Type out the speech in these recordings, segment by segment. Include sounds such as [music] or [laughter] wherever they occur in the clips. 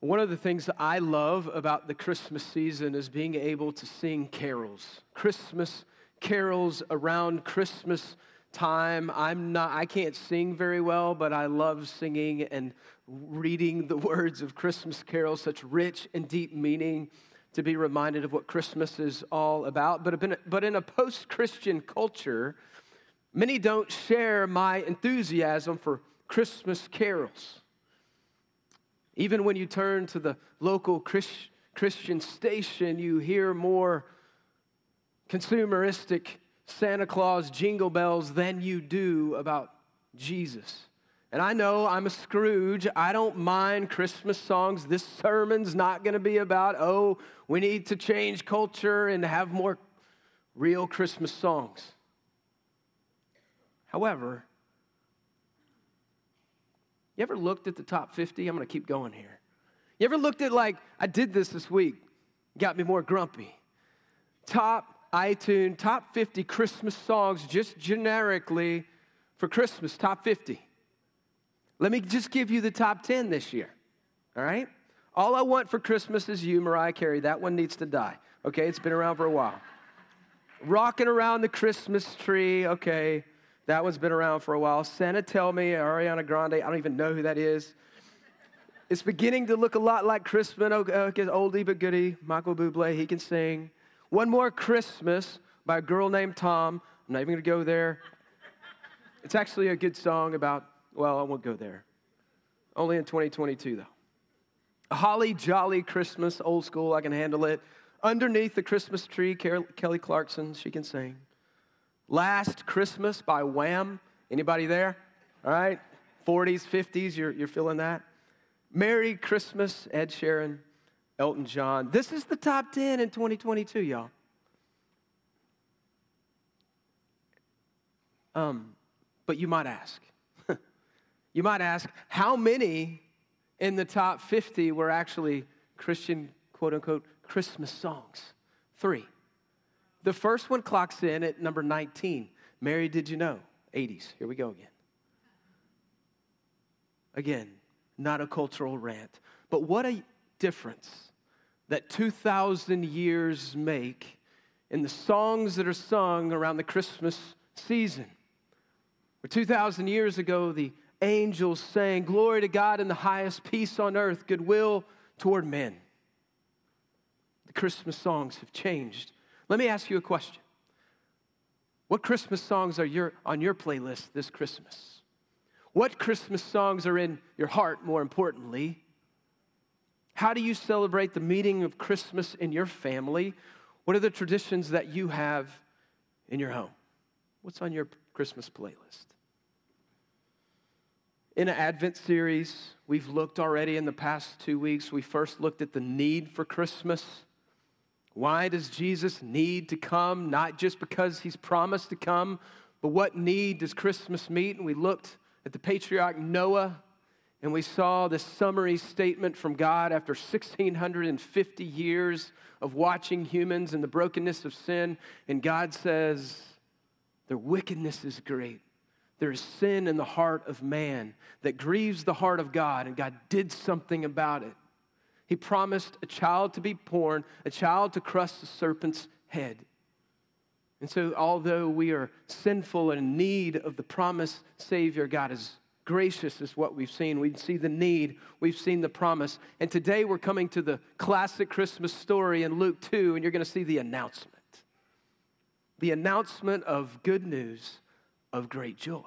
One of the things that I love about the Christmas season is being able to sing carols. Christmas carols around Christmas time. I'm not I can't sing very well, but I love singing and reading the words of Christmas carols, such rich and deep meaning to be reminded of what Christmas is all about. But, but in a post Christian culture, many don't share my enthusiasm for Christmas carols. Even when you turn to the local Christ, Christian station, you hear more consumeristic Santa Claus jingle bells than you do about Jesus. And I know I'm a Scrooge. I don't mind Christmas songs. This sermon's not going to be about, oh, we need to change culture and have more real Christmas songs. However, you ever looked at the top 50? I'm going to keep going here. You ever looked at, like, I did this this week, got me more grumpy. Top iTunes, top 50 Christmas songs, just generically for Christmas, top 50. Let me just give you the top 10 this year. All right? All I want for Christmas is you, Mariah Carey. That one needs to die. Okay, it's been around for a while. Rocking around the Christmas tree. Okay, that one's been around for a while. Santa Tell Me, Ariana Grande. I don't even know who that is. It's beginning to look a lot like Christmas. Uh, okay, oldie but goodie. Michael Bublé, he can sing. One More Christmas by a girl named Tom. I'm not even going to go there. It's actually a good song about well, I won't go there. Only in 2022, though. A holly jolly Christmas, old school, I can handle it. Underneath the Christmas tree, Kelly Clarkson, she can sing. Last Christmas by Wham. Anybody there? All right. 40s, 50s, you're, you're feeling that? Merry Christmas, Ed Sheeran, Elton John. This is the top 10 in 2022, y'all. Um, but you might ask, [laughs] you might ask, how many in the top 50 were actually Christian, quote unquote, Christmas songs? Three. The first one clocks in at number 19. Mary, did you know? 80s. Here we go again. Again, not a cultural rant. But what a difference that 2,000 years make in the songs that are sung around the Christmas season. Where 2,000 years ago, the angels sang, Glory to God in the highest, peace on earth, goodwill toward men. The Christmas songs have changed. Let me ask you a question. What Christmas songs are your, on your playlist this Christmas? What Christmas songs are in your heart, more importantly? How do you celebrate the meeting of Christmas in your family? What are the traditions that you have in your home? What's on your Christmas playlist? In an Advent series, we've looked already in the past two weeks. We first looked at the need for Christmas. Why does Jesus need to come? Not just because he's promised to come, but what need does Christmas meet? And we looked at the patriarch Noah, and we saw the summary statement from God after 1,650 years of watching humans and the brokenness of sin. And God says, Their wickedness is great there is sin in the heart of man that grieves the heart of God, and God did something about it. He promised a child to be born, a child to crush the serpent's head. And so, although we are sinful and in need of the promised Savior, God is gracious, is what we've seen. We see the need, we've seen the promise. And today we're coming to the classic Christmas story in Luke 2, and you're going to see the announcement. The announcement of good news of great joy.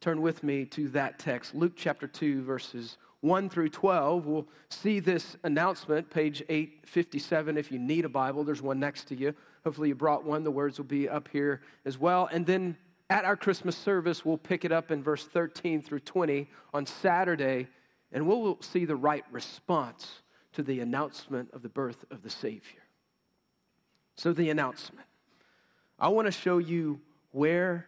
Turn with me to that text, Luke chapter 2, verses 1 through 12. We'll see this announcement, page 857. If you need a Bible, there's one next to you. Hopefully, you brought one. The words will be up here as well. And then at our Christmas service, we'll pick it up in verse 13 through 20 on Saturday, and we'll see the right response to the announcement of the birth of the Savior. So, the announcement. I want to show you where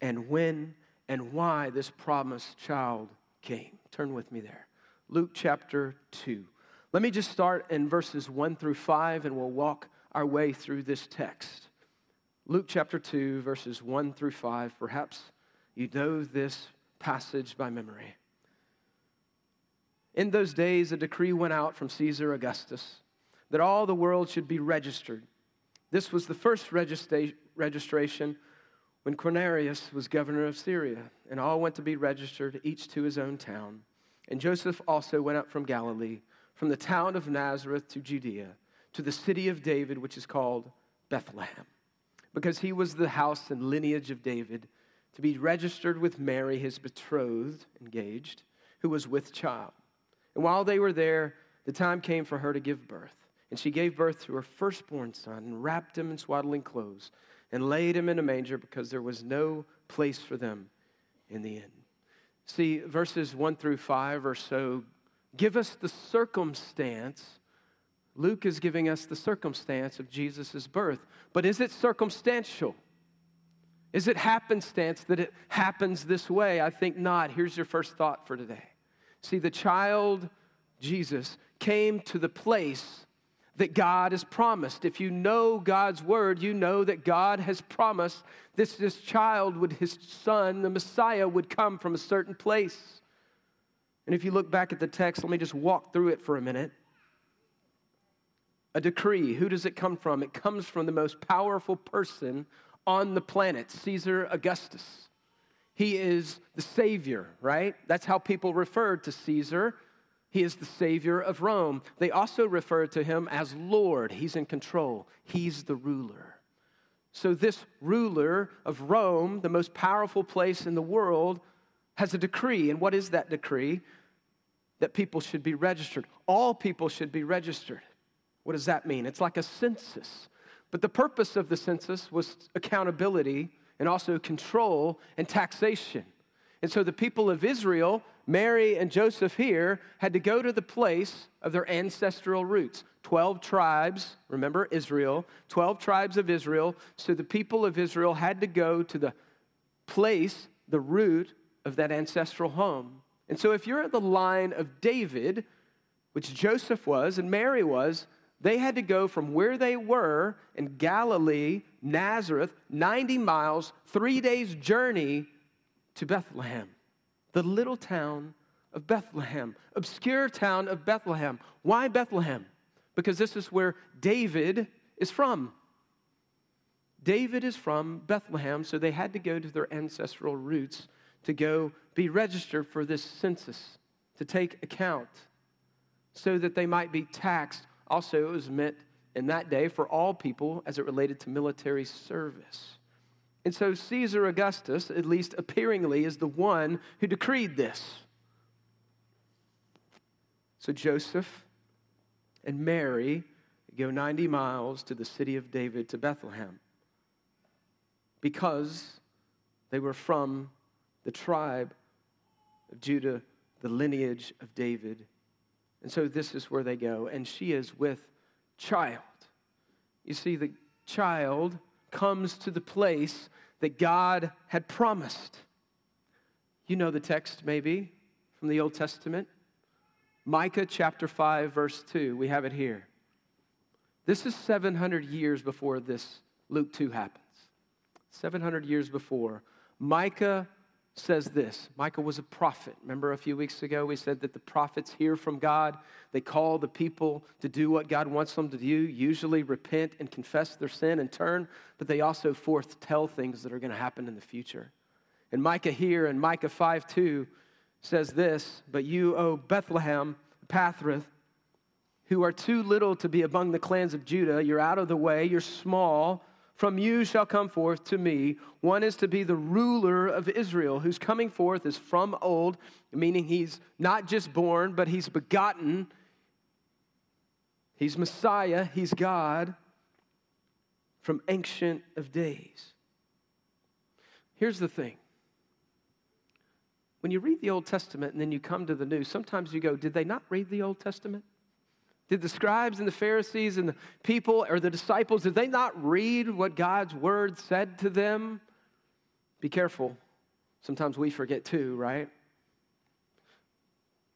and when and why this promised child came. Turn with me there. Luke chapter 2. Let me just start in verses 1 through 5 and we'll walk our way through this text. Luke chapter 2, verses 1 through 5. Perhaps you know this passage by memory. In those days, a decree went out from Caesar Augustus that all the world should be registered. This was the first registra- registration when Quirinius was governor of Syria, and all went to be registered, each to his own town. And Joseph also went up from Galilee, from the town of Nazareth to Judea, to the city of David, which is called Bethlehem, because he was the house and lineage of David, to be registered with Mary, his betrothed, engaged, who was with child. And while they were there, the time came for her to give birth. And she gave birth to her firstborn son and wrapped him in swaddling clothes and laid him in a manger because there was no place for them in the inn. See, verses 1 through 5 or so give us the circumstance. Luke is giving us the circumstance of Jesus' birth. But is it circumstantial? Is it happenstance that it happens this way? I think not. Here's your first thought for today. See, the child, Jesus, came to the place that God has promised. If you know God's word, you know that God has promised this, this child would, his son, the Messiah, would come from a certain place. And if you look back at the text, let me just walk through it for a minute. A decree, who does it come from? It comes from the most powerful person on the planet, Caesar Augustus. He is the Savior, right? That's how people referred to Caesar. He is the Savior of Rome. They also refer to him as Lord. He's in control, he's the ruler. So, this ruler of Rome, the most powerful place in the world, has a decree. And what is that decree? That people should be registered. All people should be registered. What does that mean? It's like a census. But the purpose of the census was accountability and also control and taxation. And so the people of Israel Mary and Joseph here had to go to the place of their ancestral roots. 12 tribes, remember Israel, 12 tribes of Israel. So the people of Israel had to go to the place, the root of that ancestral home. And so if you're at the line of David, which Joseph was and Mary was, they had to go from where they were in Galilee, Nazareth, 90 miles, three days' journey to Bethlehem the little town of Bethlehem, obscure town of Bethlehem. Why Bethlehem? Because this is where David is from. David is from Bethlehem, so they had to go to their ancestral roots to go be registered for this census, to take account, so that they might be taxed. Also, it was meant in that day for all people as it related to military service. And so Caesar Augustus, at least appearingly, is the one who decreed this. So Joseph and Mary go 90 miles to the city of David to Bethlehem because they were from the tribe of Judah, the lineage of David. And so this is where they go. And she is with child. You see, the child comes to the place that God had promised. You know the text, maybe, from the Old Testament. Micah chapter 5, verse 2. We have it here. This is 700 years before this Luke 2 happens. 700 years before. Micah says this Micah was a prophet. Remember a few weeks ago we said that the prophets hear from God. They call the people to do what God wants them to do, usually repent and confess their sin and turn, but they also forth tell things that are going to happen in the future. And Micah here in Micah 5 2 says this But you, O Bethlehem, Ephrathah, who are too little to be among the clans of Judah, you're out of the way, you're small from you shall come forth to me. One is to be the ruler of Israel, whose coming forth is from old, meaning he's not just born, but he's begotten. He's Messiah, he's God from ancient of days. Here's the thing. When you read the Old Testament and then you come to the New, sometimes you go, Did they not read the Old Testament? Did the scribes and the Pharisees and the people or the disciples, did they not read what God's word said to them? Be careful. Sometimes we forget too, right?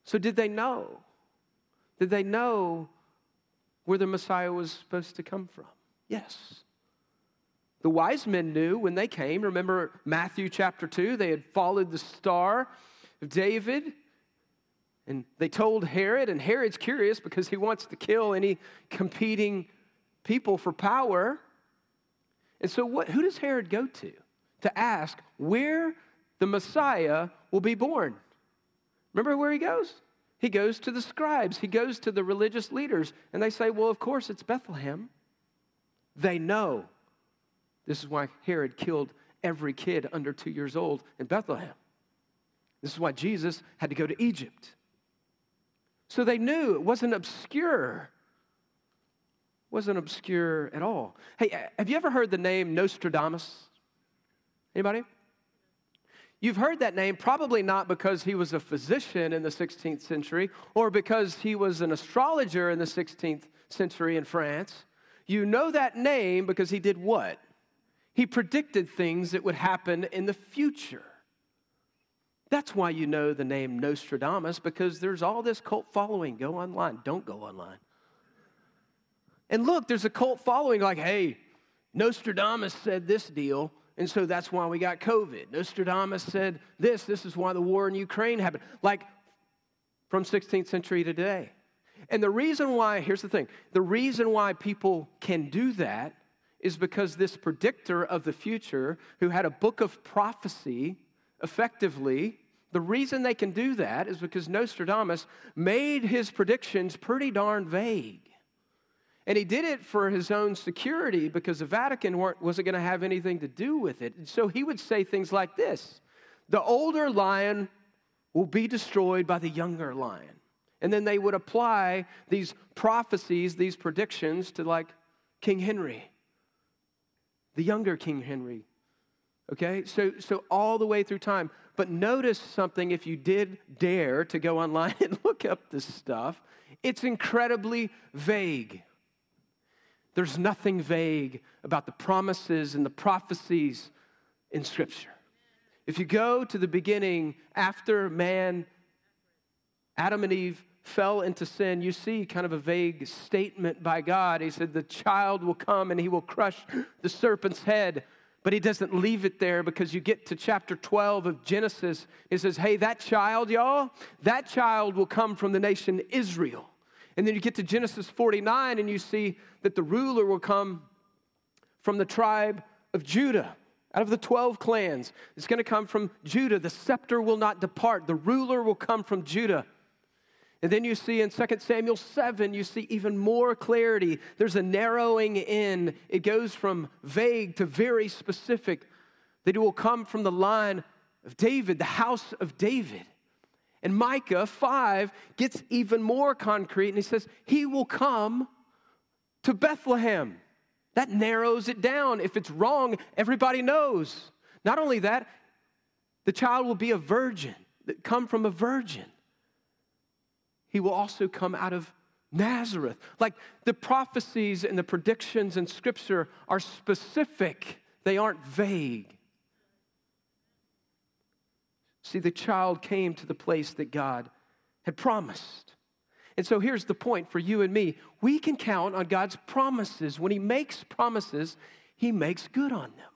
So, did they know? Did they know where the Messiah was supposed to come from? Yes. The wise men knew when they came. Remember Matthew chapter 2? They had followed the star of David And they told Herod, and Herod's curious because he wants to kill any competing people for power. And so, what, who does Herod go to to ask where the Messiah will be born? Remember where he goes? He goes to the scribes, he goes to the religious leaders, and they say, Well, of course, it's Bethlehem. They know. This is why Herod killed every kid under two years old in Bethlehem. This is why Jesus had to go to Egypt. So they knew it wasn't obscure wasn't obscure at all. Hey, have you ever heard the name Nostradamus? Anybody? You've heard that name probably not because he was a physician in the 16th century or because he was an astrologer in the 16th century in France. You know that name because he did what? He predicted things that would happen in the future. That's why you know the name Nostradamus because there's all this cult following. Go online. Don't go online. And look, there's a cult following like, hey, Nostradamus said this deal, and so that's why we got COVID. Nostradamus said this, this is why the war in Ukraine happened. Like from 16th century to today. And the reason why, here's the thing the reason why people can do that is because this predictor of the future, who had a book of prophecy, effectively, the reason they can do that is because Nostradamus made his predictions pretty darn vague. And he did it for his own security because the Vatican wasn't going to have anything to do with it. And so he would say things like this The older lion will be destroyed by the younger lion. And then they would apply these prophecies, these predictions to like King Henry, the younger King Henry. Okay? So, so all the way through time. But notice something if you did dare to go online [laughs] and look up this stuff, it's incredibly vague. There's nothing vague about the promises and the prophecies in Scripture. If you go to the beginning, after man, Adam and Eve fell into sin, you see kind of a vague statement by God. He said, The child will come and he will crush the serpent's head. But he doesn't leave it there because you get to chapter 12 of Genesis. He says, Hey, that child, y'all, that child will come from the nation Israel. And then you get to Genesis 49 and you see that the ruler will come from the tribe of Judah. Out of the 12 clans, it's going to come from Judah. The scepter will not depart. The ruler will come from Judah. And then you see in 2 Samuel 7, you see even more clarity. There's a narrowing in. It goes from vague to very specific that it will come from the line of David, the house of David. And Micah 5 gets even more concrete and he says, He will come to Bethlehem. That narrows it down. If it's wrong, everybody knows. Not only that, the child will be a virgin, come from a virgin. He will also come out of Nazareth. Like the prophecies and the predictions in Scripture are specific, they aren't vague. See, the child came to the place that God had promised. And so here's the point for you and me we can count on God's promises. When He makes promises, He makes good on them.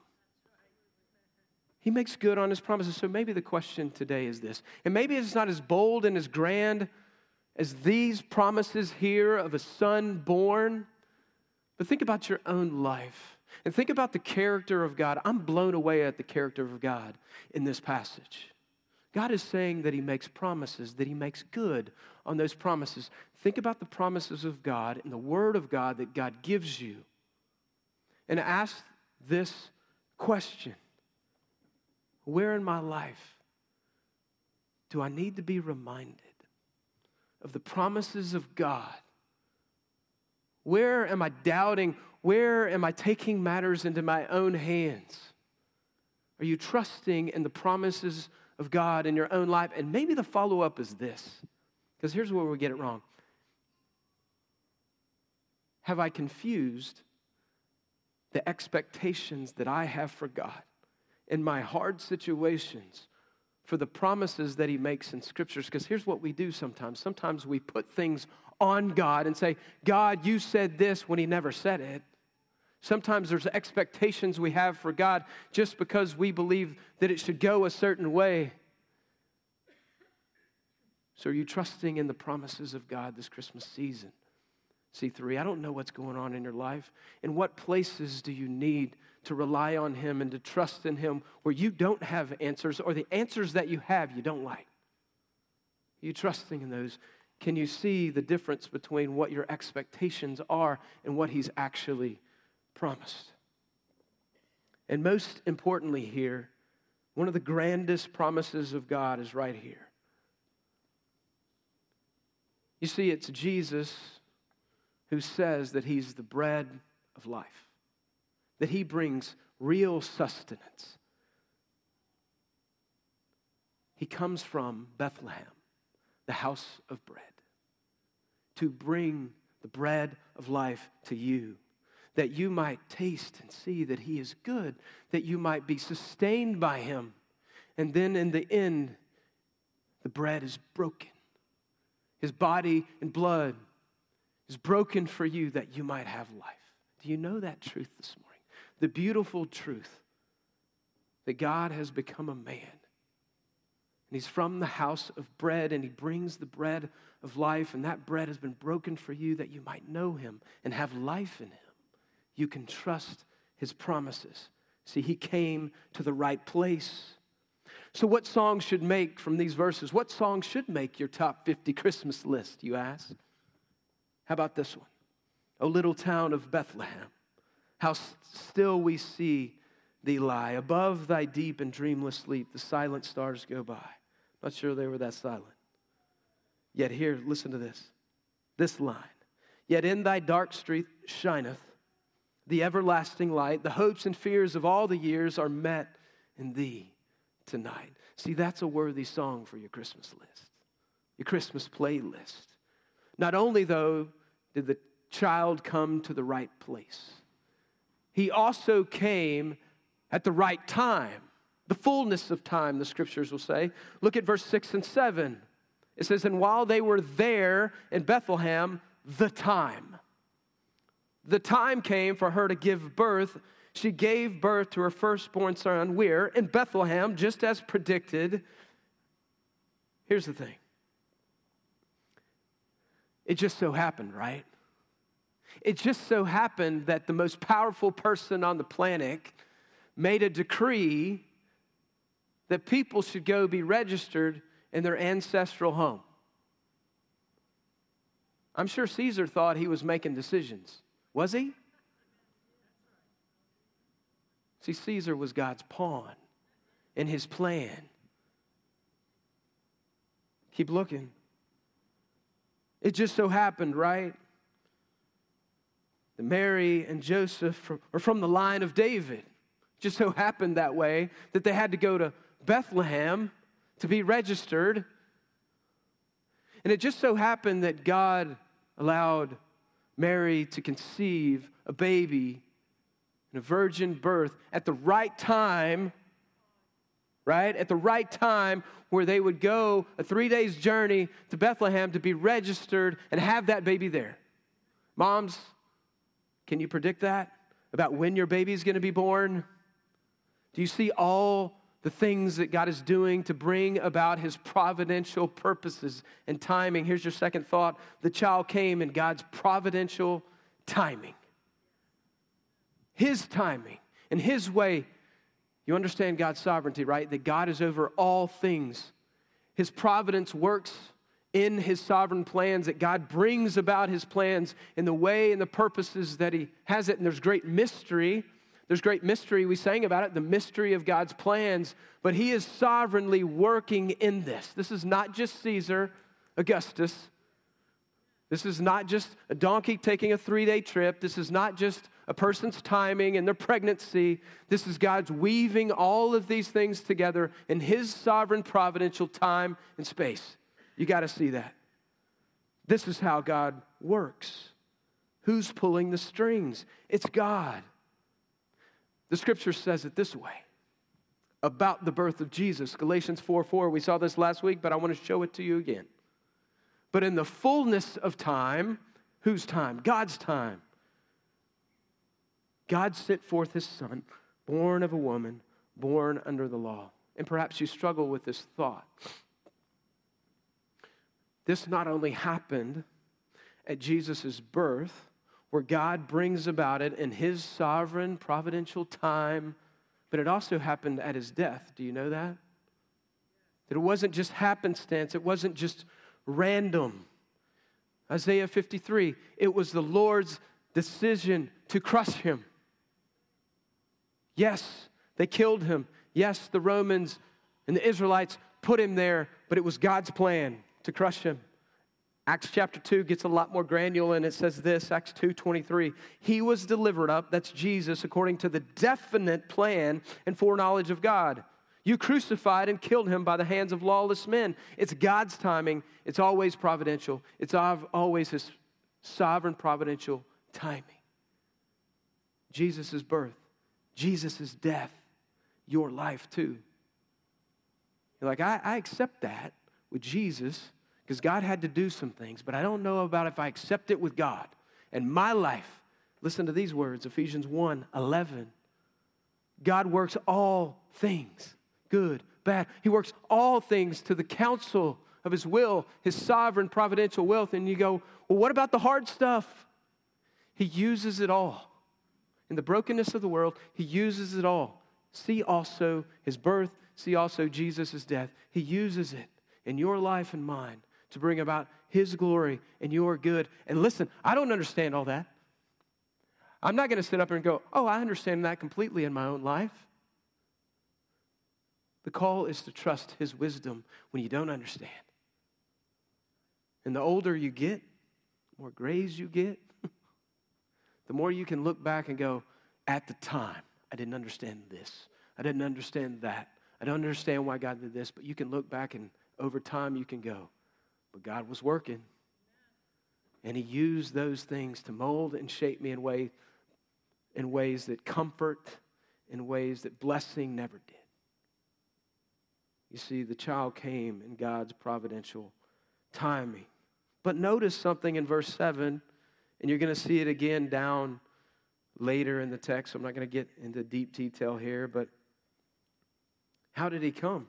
He makes good on His promises. So maybe the question today is this, and maybe it's not as bold and as grand as these promises here of a son born, but think about your own life. And think about the character of God. I'm blown away at the character of God in this passage. God is saying that He makes promises, that He makes good on those promises. Think about the promises of God and the Word of God that God gives you. And ask this question Where in my life do I need to be reminded of the promises of God? Where am I doubting? Where am I taking matters into my own hands? Are you trusting in the promises of God in your own life. And maybe the follow up is this, because here's where we get it wrong. Have I confused the expectations that I have for God in my hard situations for the promises that He makes in scriptures? Because here's what we do sometimes sometimes we put things on God and say, God, you said this when He never said it. Sometimes there's expectations we have for God just because we believe that it should go a certain way. So, are you trusting in the promises of God this Christmas season? C3, I don't know what's going on in your life. In what places do you need to rely on Him and to trust in Him where you don't have answers or the answers that you have you don't like? Are you trusting in those? Can you see the difference between what your expectations are and what He's actually promised? And most importantly, here, one of the grandest promises of God is right here. You see, it's Jesus who says that He's the bread of life, that He brings real sustenance. He comes from Bethlehem, the house of bread, to bring the bread of life to you that you might taste and see that He is good, that you might be sustained by Him. And then in the end, the bread is broken. His body and blood is broken for you that you might have life. Do you know that truth this morning? The beautiful truth that God has become a man. And he's from the house of bread, and he brings the bread of life, and that bread has been broken for you that you might know him and have life in him you can trust his promises. See, he came to the right place. So, what song should make from these verses? What song should make your top 50 Christmas list, you ask? How about this one? O little town of Bethlehem, how still we see thee lie. Above thy deep and dreamless sleep, the silent stars go by. Not sure they were that silent. Yet here, listen to this this line. Yet in thy dark street shineth the everlasting light. The hopes and fears of all the years are met in thee tonight. See, that's a worthy song for your Christmas list, your Christmas playlist. Not only, though, did the child come to the right place, he also came at the right time, the fullness of time, the scriptures will say. Look at verse 6 and 7. It says, And while they were there in Bethlehem, the time the time came for her to give birth. She gave birth to her firstborn son, where? In Bethlehem, just as predicted. Here's the thing it just so happened, right? It just so happened that the most powerful person on the planet made a decree that people should go be registered in their ancestral home. I'm sure Caesar thought he was making decisions. Was he? See, Caesar was God's pawn in his plan. Keep looking. It just so happened, right? That Mary and Joseph are from the line of David. It just so happened that way that they had to go to Bethlehem to be registered. And it just so happened that God allowed Mary to conceive a baby in a virgin birth at the right time, right? At the right time where they would go a three days journey to Bethlehem to be registered and have that baby there. Moms, can you predict that? About when your baby is going to be born? Do you see all the things that God is doing to bring about his providential purposes and timing. Here's your second thought the child came in God's providential timing. His timing and his way. You understand God's sovereignty, right? That God is over all things. His providence works in his sovereign plans, that God brings about his plans in the way and the purposes that he has it. And there's great mystery there's great mystery. We sang about it, the mystery of God's plans, but He is sovereignly working in this. This is not just Caesar, Augustus. This is not just a donkey taking a three day trip. This is not just a person's timing and their pregnancy. This is God's weaving all of these things together in His sovereign providential time and space. You got to see that. This is how God works. Who's pulling the strings? It's God. The scripture says it this way about the birth of Jesus. Galatians 4 4, we saw this last week, but I want to show it to you again. But in the fullness of time, whose time? God's time. God sent forth his son, born of a woman, born under the law. And perhaps you struggle with this thought. this not only happened at Jesus' birth, where God brings about it in his sovereign, providential time, but it also happened at his death. Do you know that? That it wasn't just happenstance, it wasn't just random. Isaiah 53, it was the Lord's decision to crush him. Yes, they killed him. Yes, the Romans and the Israelites put him there, but it was God's plan to crush him. Acts chapter 2 gets a lot more granular and it says this Acts 2:23 He was delivered up, that's Jesus, according to the definite plan and foreknowledge of God. You crucified and killed him by the hands of lawless men. It's God's timing, it's always providential, it's always his sovereign providential timing. Jesus' birth, Jesus' death, your life too. You're like, I, I accept that with Jesus because God had to do some things, but I don't know about if I accept it with God. And my life, listen to these words Ephesians 1 11. God works all things, good, bad. He works all things to the counsel of His will, His sovereign providential wealth. And you go, well, what about the hard stuff? He uses it all. In the brokenness of the world, He uses it all. See also His birth, see also Jesus' death. He uses it in your life and mine to bring about His glory and your good. And listen, I don't understand all that. I'm not going to sit up here and go, oh, I understand that completely in my own life. The call is to trust His wisdom when you don't understand. And the older you get, the more grays you get, the more you can look back and go, at the time, I didn't understand this. I didn't understand that. I don't understand why God did this, but you can look back and over time you can go, but God was working. And He used those things to mold and shape me in, way, in ways that comfort, in ways that blessing never did. You see, the child came in God's providential timing. But notice something in verse 7, and you're going to see it again down later in the text. I'm not going to get into deep detail here, but how did he come?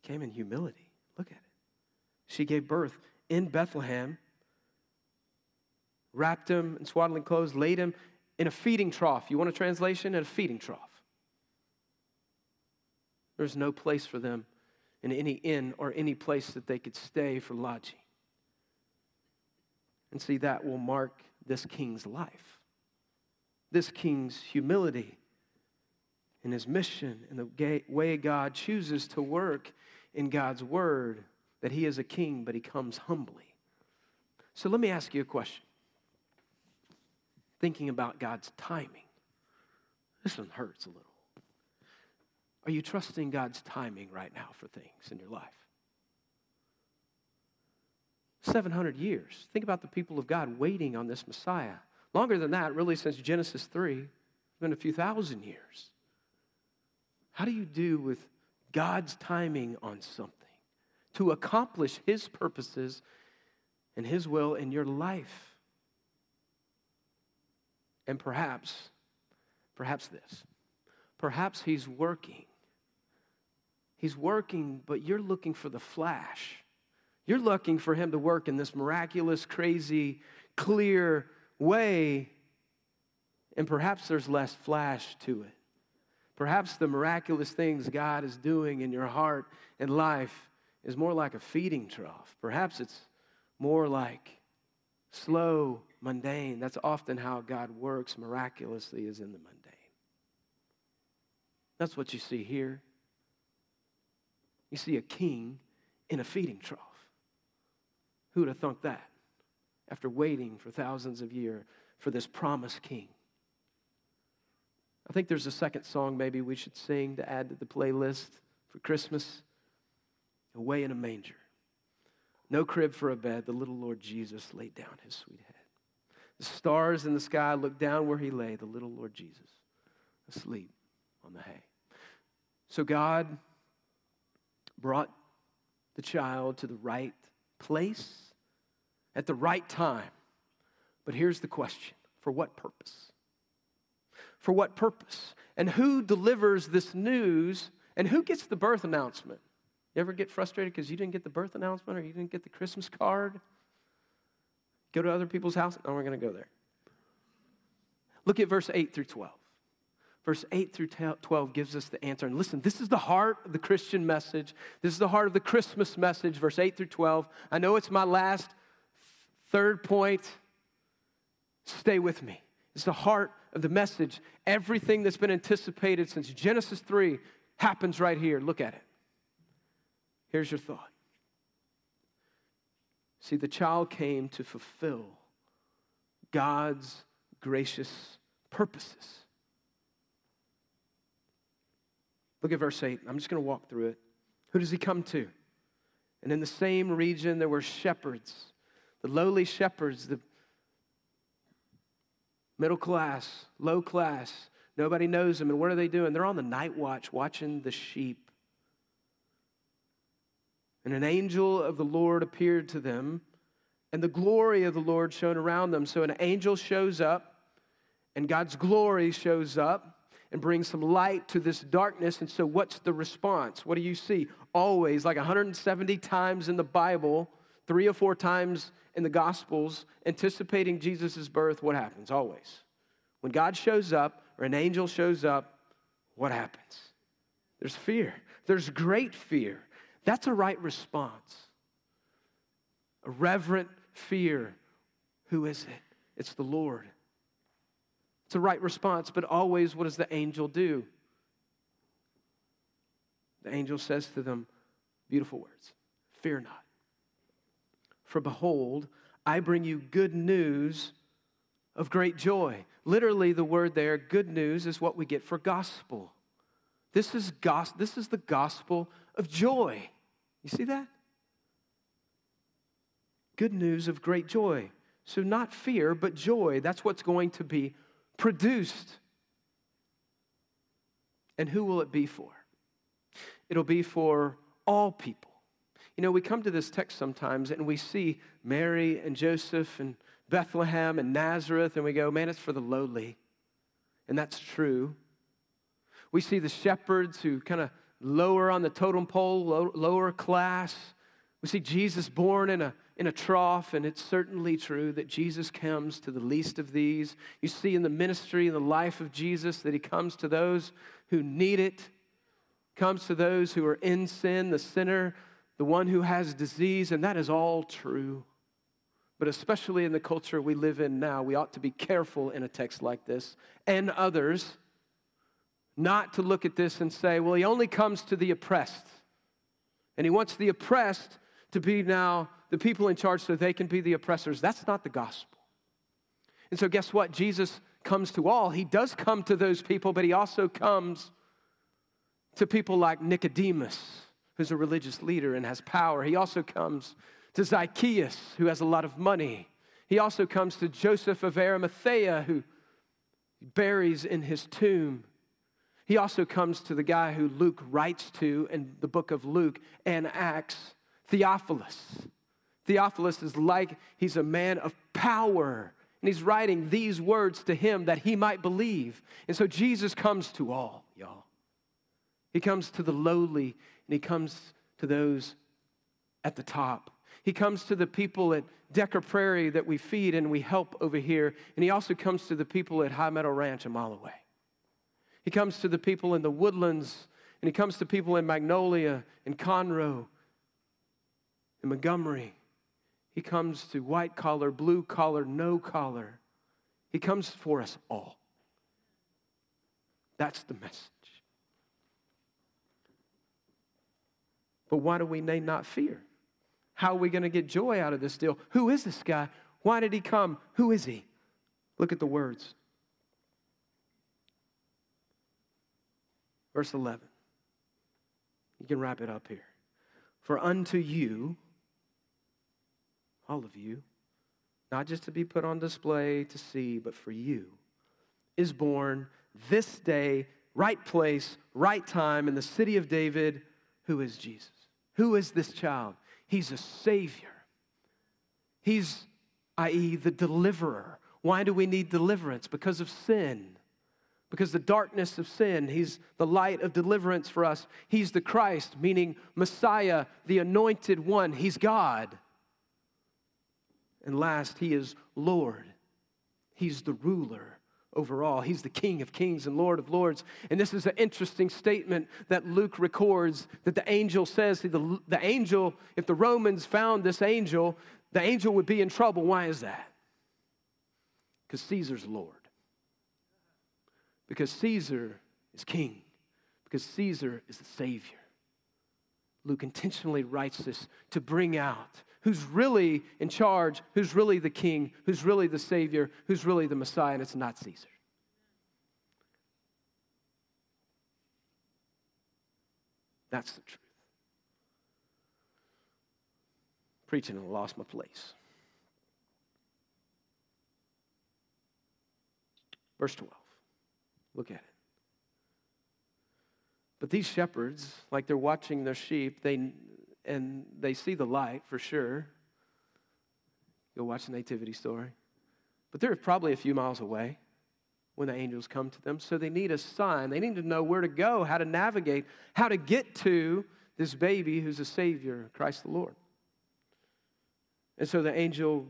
He came in humility. Look at it. She gave birth in Bethlehem, wrapped him in swaddling clothes, laid him in a feeding trough. You want a translation? In a feeding trough. There's no place for them in any inn or any place that they could stay for lodging. And see, that will mark this king's life, this king's humility in his mission and the way God chooses to work in God's word that he is a king, but he comes humbly. So let me ask you a question. Thinking about God's timing, this one hurts a little. Are you trusting God's timing right now for things in your life? 700 years. Think about the people of God waiting on this Messiah. Longer than that, really, since Genesis 3, it's been a few thousand years. How do you do with God's timing on something? to accomplish His purposes and His will in your life. And perhaps, perhaps this, perhaps He's working. He's working, but you're looking for the flash. You're looking for Him to work in this miraculous, crazy, clear way, and perhaps there's less flash to it. Perhaps the miraculous things God is doing in your heart and life is more like a feeding trough. Perhaps it's more like slow, mundane. That's often how God works miraculously, is in the mundane. That's what you see here. You see a king in a feeding trough. Who would have thunk that after waiting for thousands of years for this promised king? I think there's a second song maybe we should sing to add to the playlist for Christmas away in a manger. No crib for a bed, the little Lord Jesus laid down his sweet head. The stars in the sky looked down where he lay, the little Lord Jesus, asleep on the hay. So God brought the child to the right place at the right time. But here's the question for what purpose? For what purpose? And who delivers this news? And who gets the birth announcement? You ever get frustrated because you didn't get the birth announcement or you didn't get the Christmas card? Go to other people's house? No, we're going to go there. Look at verse 8 through 12. Verse 8 through 12 gives us the answer. And listen, this is the heart of the Christian message. This is the heart of the Christmas message, verse 8 through 12. I know it's my last third point. Stay with me. It's the heart of the message. Everything that's been anticipated since Genesis 3 happens right here. Look at it. Here's your thought. See, the child came to fulfill God's gracious purposes. Look at verse 8. I'm just going to walk through it. Who does he come to? And in the same region, there were shepherds, the lowly shepherds, the middle class, low class. Nobody knows them. And what are they doing? They're on the night watch watching the sheep. And an angel of the Lord appeared to them, and the glory of the Lord shone around them. So an angel shows up, and God's glory shows up and brings some light to this darkness. And so, what's the response? What do you see? Always, like 170 times in the Bible, three or four times in the Gospels, anticipating Jesus' birth, what happens? Always. When God shows up or an angel shows up, what happens? There's fear. There's great fear. That's a right response. A reverent fear. Who is it? It's the Lord. It's a right response, but always what does the angel do? The angel says to them, beautiful words Fear not. For behold, I bring you good news of great joy. Literally, the word there, good news, is what we get for gospel. This is, gos- this is the gospel of joy. You see that? Good news of great joy. So, not fear, but joy. That's what's going to be produced. And who will it be for? It'll be for all people. You know, we come to this text sometimes and we see Mary and Joseph and Bethlehem and Nazareth, and we go, man, it's for the lowly. And that's true. We see the shepherds who kind of lower on the totem pole, low, lower class. We see Jesus born in a in a trough, and it's certainly true that Jesus comes to the least of these. You see in the ministry and the life of Jesus that he comes to those who need it, comes to those who are in sin, the sinner, the one who has disease, and that is all true. But especially in the culture we live in now, we ought to be careful in a text like this and others not to look at this and say, well, he only comes to the oppressed. And he wants the oppressed to be now the people in charge so they can be the oppressors. That's not the gospel. And so, guess what? Jesus comes to all. He does come to those people, but he also comes to people like Nicodemus, who's a religious leader and has power. He also comes to Zacchaeus, who has a lot of money. He also comes to Joseph of Arimathea, who buries in his tomb. He also comes to the guy who Luke writes to in the book of Luke and Acts, Theophilus. Theophilus is like he's a man of power. And he's writing these words to him that he might believe. And so Jesus comes to all, y'all. He comes to the lowly and he comes to those at the top. He comes to the people at Decker Prairie that we feed and we help over here. And he also comes to the people at High Meadow Ranch a mile away. He comes to the people in the woodlands and he comes to people in Magnolia and Conroe and Montgomery he comes to white collar, blue collar, no collar. He comes for us all. That's the message. But why do we not fear? How are we going to get joy out of this deal? Who is this guy? Why did he come? Who is he? Look at the words. Verse 11. You can wrap it up here. For unto you all of you, not just to be put on display to see, but for you, is born this day, right place, right time, in the city of David. Who is Jesus? Who is this child? He's a Savior. He's, i.e., the deliverer. Why do we need deliverance? Because of sin. because the darkness of sin, he's the light of deliverance for us. He's the Christ, meaning Messiah, the anointed one. He's God. And last, he is Lord. He's the ruler over all. He's the King of kings and Lord of lords. And this is an interesting statement that Luke records that the angel says, the, the angel, if the Romans found this angel, the angel would be in trouble. Why is that? Because Caesar's Lord because Caesar is king, because Caesar is the Savior. Luke intentionally writes this to bring out who's really in charge, who's really the king, who's really the Savior, who's really the Messiah, and it's not Caesar. That's the truth. Preaching and I lost my place. Verse 12. Look at it. But these shepherds, like they're watching their sheep, they and they see the light for sure. Go watch the nativity story. But they're probably a few miles away when the angels come to them. So they need a sign. They need to know where to go, how to navigate, how to get to this baby who's a Savior, Christ the Lord. And so the angel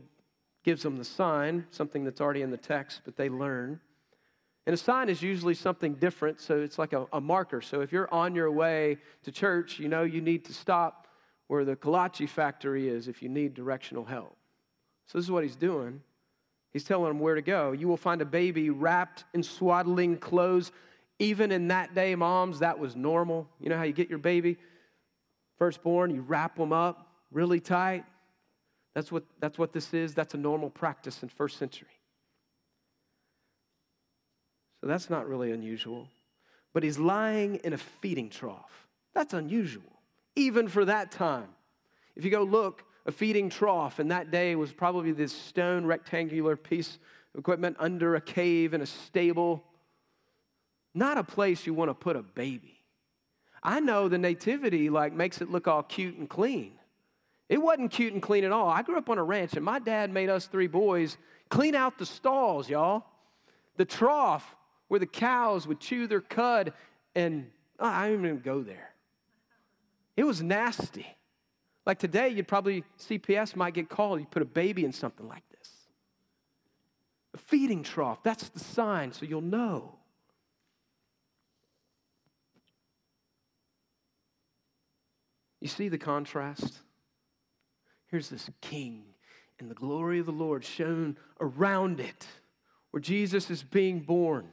gives them the sign, something that's already in the text, but they learn. And a sign is usually something different, so it's like a, a, marker. So if you're on your way to church, you know you need to stop where the kolache factory is if you need directional help. So this is what he's doing. He's telling them where to go. You will find a baby wrapped in swaddling clothes. Even in that day, moms, that was normal. You know how you get your baby firstborn, you wrap them up really tight. That's what, that's what this is. That's a normal practice in first century. So that's not really unusual. But he's lying in a feeding trough. That's unusual, even for that time. If you go look, a feeding trough in that day was probably this stone rectangular piece of equipment under a cave in a stable. Not a place you want to put a baby. I know the nativity like makes it look all cute and clean. It wasn't cute and clean at all. I grew up on a ranch and my dad made us three boys clean out the stalls, y'all. The trough where the cows would chew their cud, and oh, I didn't even go there. It was nasty. Like today, you'd probably, CPS might get called, you put a baby in something like this. A feeding trough, that's the sign, so you'll know. You see the contrast? Here's this king, and the glory of the Lord shone around it, where Jesus is being born.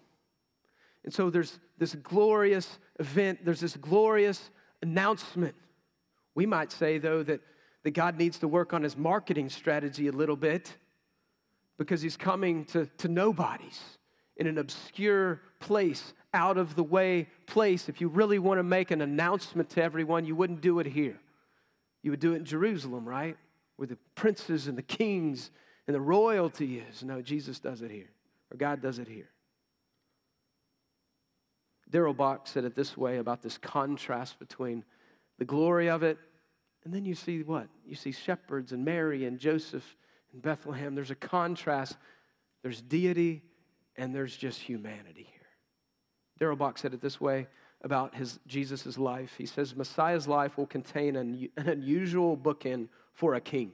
And so there's this glorious event, there's this glorious announcement. We might say, though, that, that God needs to work on his marketing strategy a little bit because he's coming to, to nobodies in an obscure place, out of the way place. If you really want to make an announcement to everyone, you wouldn't do it here. You would do it in Jerusalem, right? Where the princes and the kings and the royalty is. No, Jesus does it here, or God does it here. Darrell Bock said it this way about this contrast between the glory of it, and then you see what? You see shepherds and Mary and Joseph in Bethlehem. There's a contrast. There's deity and there's just humanity here. Darrell Bock said it this way about his Jesus' life. He says, Messiah's life will contain an, an unusual bookend for a king,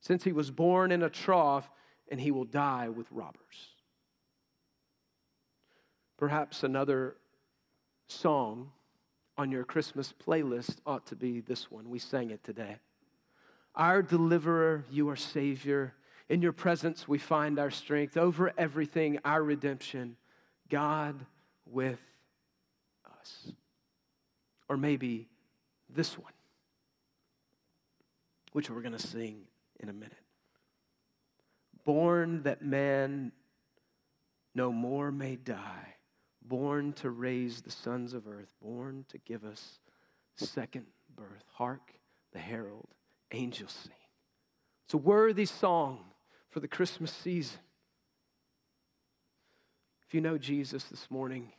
since he was born in a trough and he will die with robbers. Perhaps another song on your Christmas playlist ought to be this one. We sang it today. Our deliverer, you are Savior. In your presence we find our strength. Over everything, our redemption. God with us. Or maybe this one, which we're going to sing in a minute. Born that man no more may die born to raise the sons of earth, born to give us second birth. Hark, the herald, angels sing. It's a worthy song for the Christmas season. If you know Jesus this morning,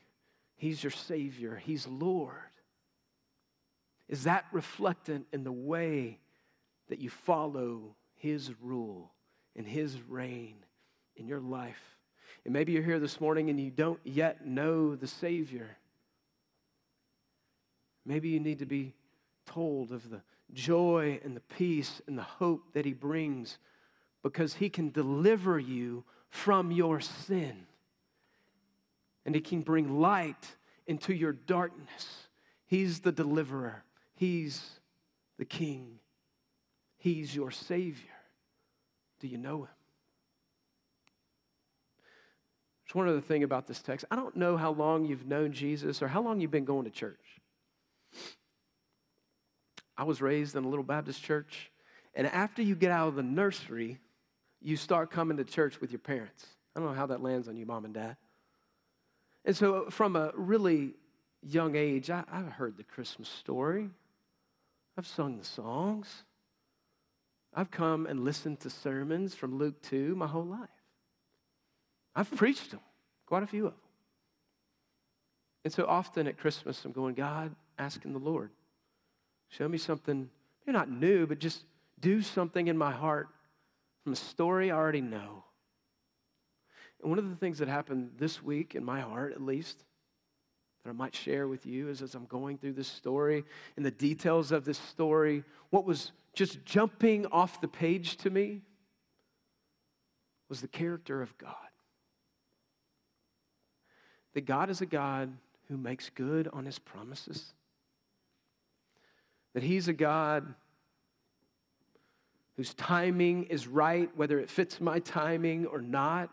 He's your Savior, He's Lord. Is that reflected in the way that you follow His rule and His reign in your life? And maybe you're here this morning and you don't yet know the Savior. Maybe you need to be told of the joy and the peace and the hope that He brings because He can deliver you from your sin. And He can bring light into your darkness. He's the deliverer, He's the King, He's your Savior. Do you know Him? It's one other thing about this text. I don't know how long you've known Jesus or how long you've been going to church. I was raised in a little Baptist church, and after you get out of the nursery, you start coming to church with your parents. I don't know how that lands on you, mom and dad. And so, from a really young age, I, have heard the Christmas story, I've sung the songs, I've come and listened to sermons from Luke 2 my whole life. I've preached them, quite a few of them. And so often at Christmas, I'm going, God, asking the Lord, show me something, maybe not new, but just do something in my heart from a story I already know. And one of the things that happened this week, in my heart at least, that I might share with you is as I'm going through this story and the details of this story, what was just jumping off the page to me was the character of God. That God is a God who makes good on his promises. That he's a God whose timing is right, whether it fits my timing or not.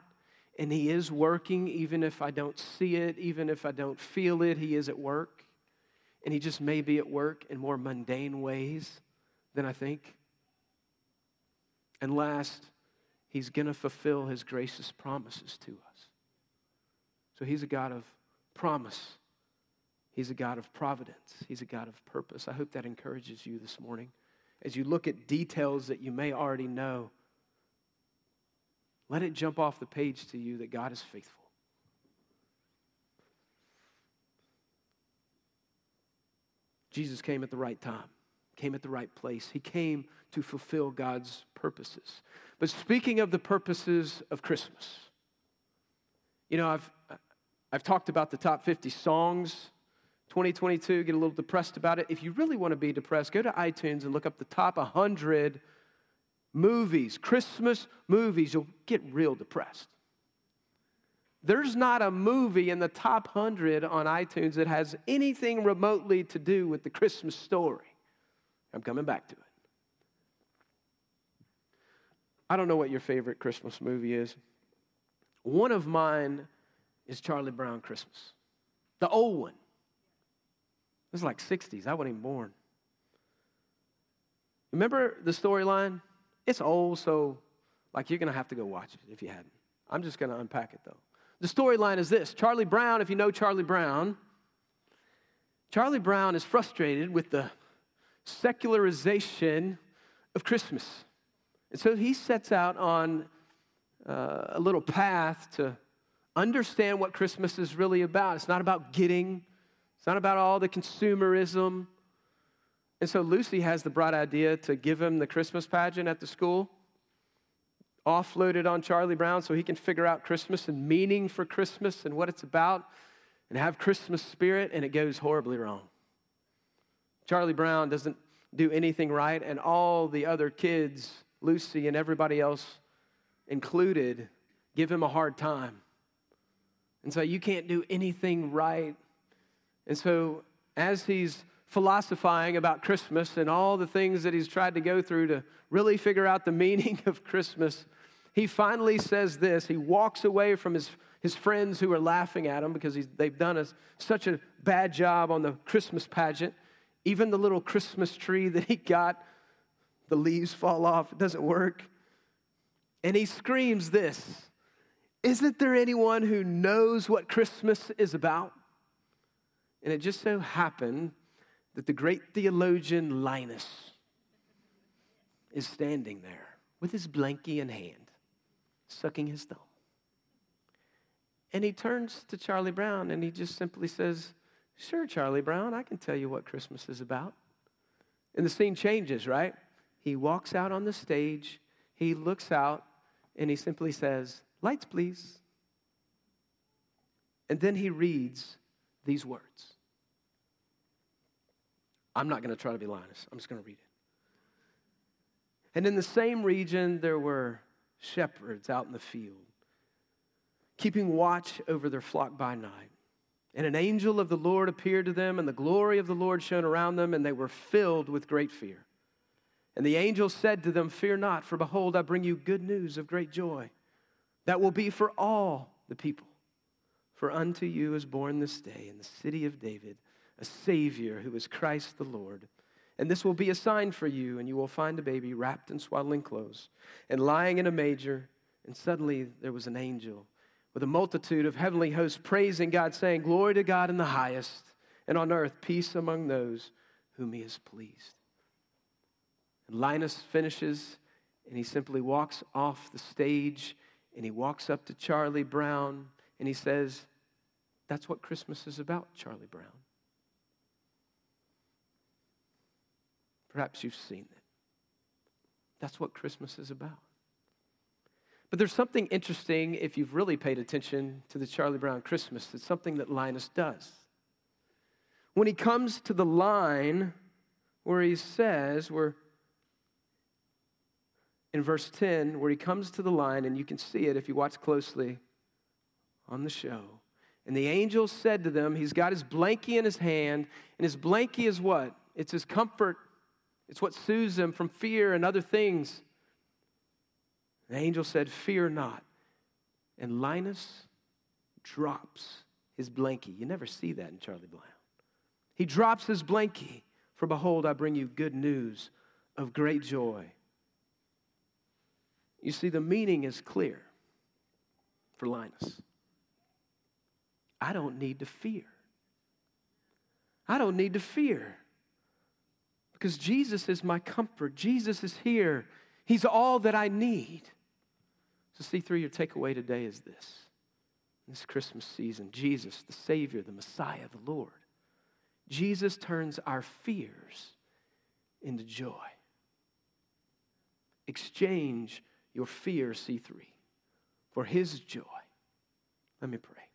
And He is working, even if I don't see it, even if I don't feel it, He is at work. And He just may be at work in more mundane ways than I think. And last, He's going to fulfill His gracious promises to us. So He's a God of promise. He's a God of providence. He's a God of purpose. I hope that encourages you this morning as you look at details that you may already know let it jump off the page to you that God is faithful. Jesus came at the right time, came at the right place. He came to fulfill God's purposes. But speaking of the purposes of Christmas, you know, I've, I've talked about the top 50 songs 2022, get a little depressed about it. If you really want to be depressed, go to iTunes and look up the top 100 movies, Christmas movies, you'll get real depressed. There's not a movie in the top 100 on iTunes that has anything remotely to do with the Christmas story. I'm coming back to it. I don't know what your favorite Christmas movie is. One of mine is Charlie Brown Christmas, the old one. It was like 60s. I wasn't even born. Remember the storyline? It's old, so like you're going to have to go watch it if you hadn't. I'm just going to unpack it though. The storyline is this Charlie Brown, if you know Charlie Brown, Charlie Brown is frustrated with the secularization of Christmas. And so he sets out on uh, a little path to understand what Christmas is really about. It's not about getting, it's not about all the consumerism, and so Lucy has the bright idea to give him the Christmas pageant at the school, offloaded on Charlie Brown so he can figure out Christmas and meaning for Christmas and what it's about and have Christmas spirit, and it goes horribly wrong. Charlie Brown doesn't do anything right, and all the other kids, Lucy and everybody else included, give him a hard time. And so you can't do anything right. And so as he's philosophizing about Christmas and all the things that he's tried to go through to really figure out the meaning of Christmas, he finally says this. He walks away from his, his friends who are laughing at him because they've done a, such a bad job on the Christmas pageant. Even the little Christmas tree that he got, the leaves fall off, it doesn't work. And he screams this Isn't there anyone who knows what Christmas is about? And it just so happened that the great theologian Linus is standing there with his blankie in hand, sucking his thumb. And he turns to Charlie Brown and he just simply says, Sure, Charlie Brown, I can tell you what Christmas is about. And the scene changes, right? He walks out on the stage, he looks out, and he simply says, Lights, please. And then he reads these words. I'm not going to try to be Linus, I'm just going to read it. And in the same region, there were shepherds out in the field, keeping watch over their flock by night. And an angel of the Lord appeared to them, and the glory of the Lord shone around them, and they were filled with great fear. And the angel said to them, Fear not, for behold, I bring you good news of great joy that will be for all the people. For unto you is born this day in the city of David a Savior who is Christ the Lord. And this will be a sign for you, and you will find a baby wrapped in swaddling clothes and lying in a manger. And suddenly there was an angel with a multitude of heavenly hosts praising God, saying, Glory to God in the highest, and on earth peace among those whom he has pleased. And Linus finishes, and he simply walks off the stage, and he walks up to Charlie Brown, and he says, That's what Christmas is about, Charlie Brown. Perhaps you've seen it. That's what Christmas is about. But there's something interesting if you've really paid attention to the Charlie Brown Christmas. It's something that Linus does. When he comes to the line where he says, where in verse 10, where he comes to the line, and you can see it if you watch closely on the show. And the angel said to them, He's got his blankie in his hand, and his blankie is what? It's his comfort, it's what soothes him from fear and other things. The angel said, Fear not. And Linus drops his blankie. You never see that in Charlie Brown. He drops his blankie, for behold, I bring you good news of great joy. You see, the meaning is clear for Linus. I don't need to fear. I don't need to fear because Jesus is my comfort. Jesus is here. He's all that I need. So, C3, your takeaway today is this this Christmas season, Jesus, the Savior, the Messiah, the Lord, Jesus turns our fears into joy. Exchange your fear, C3, for His joy. Let me pray.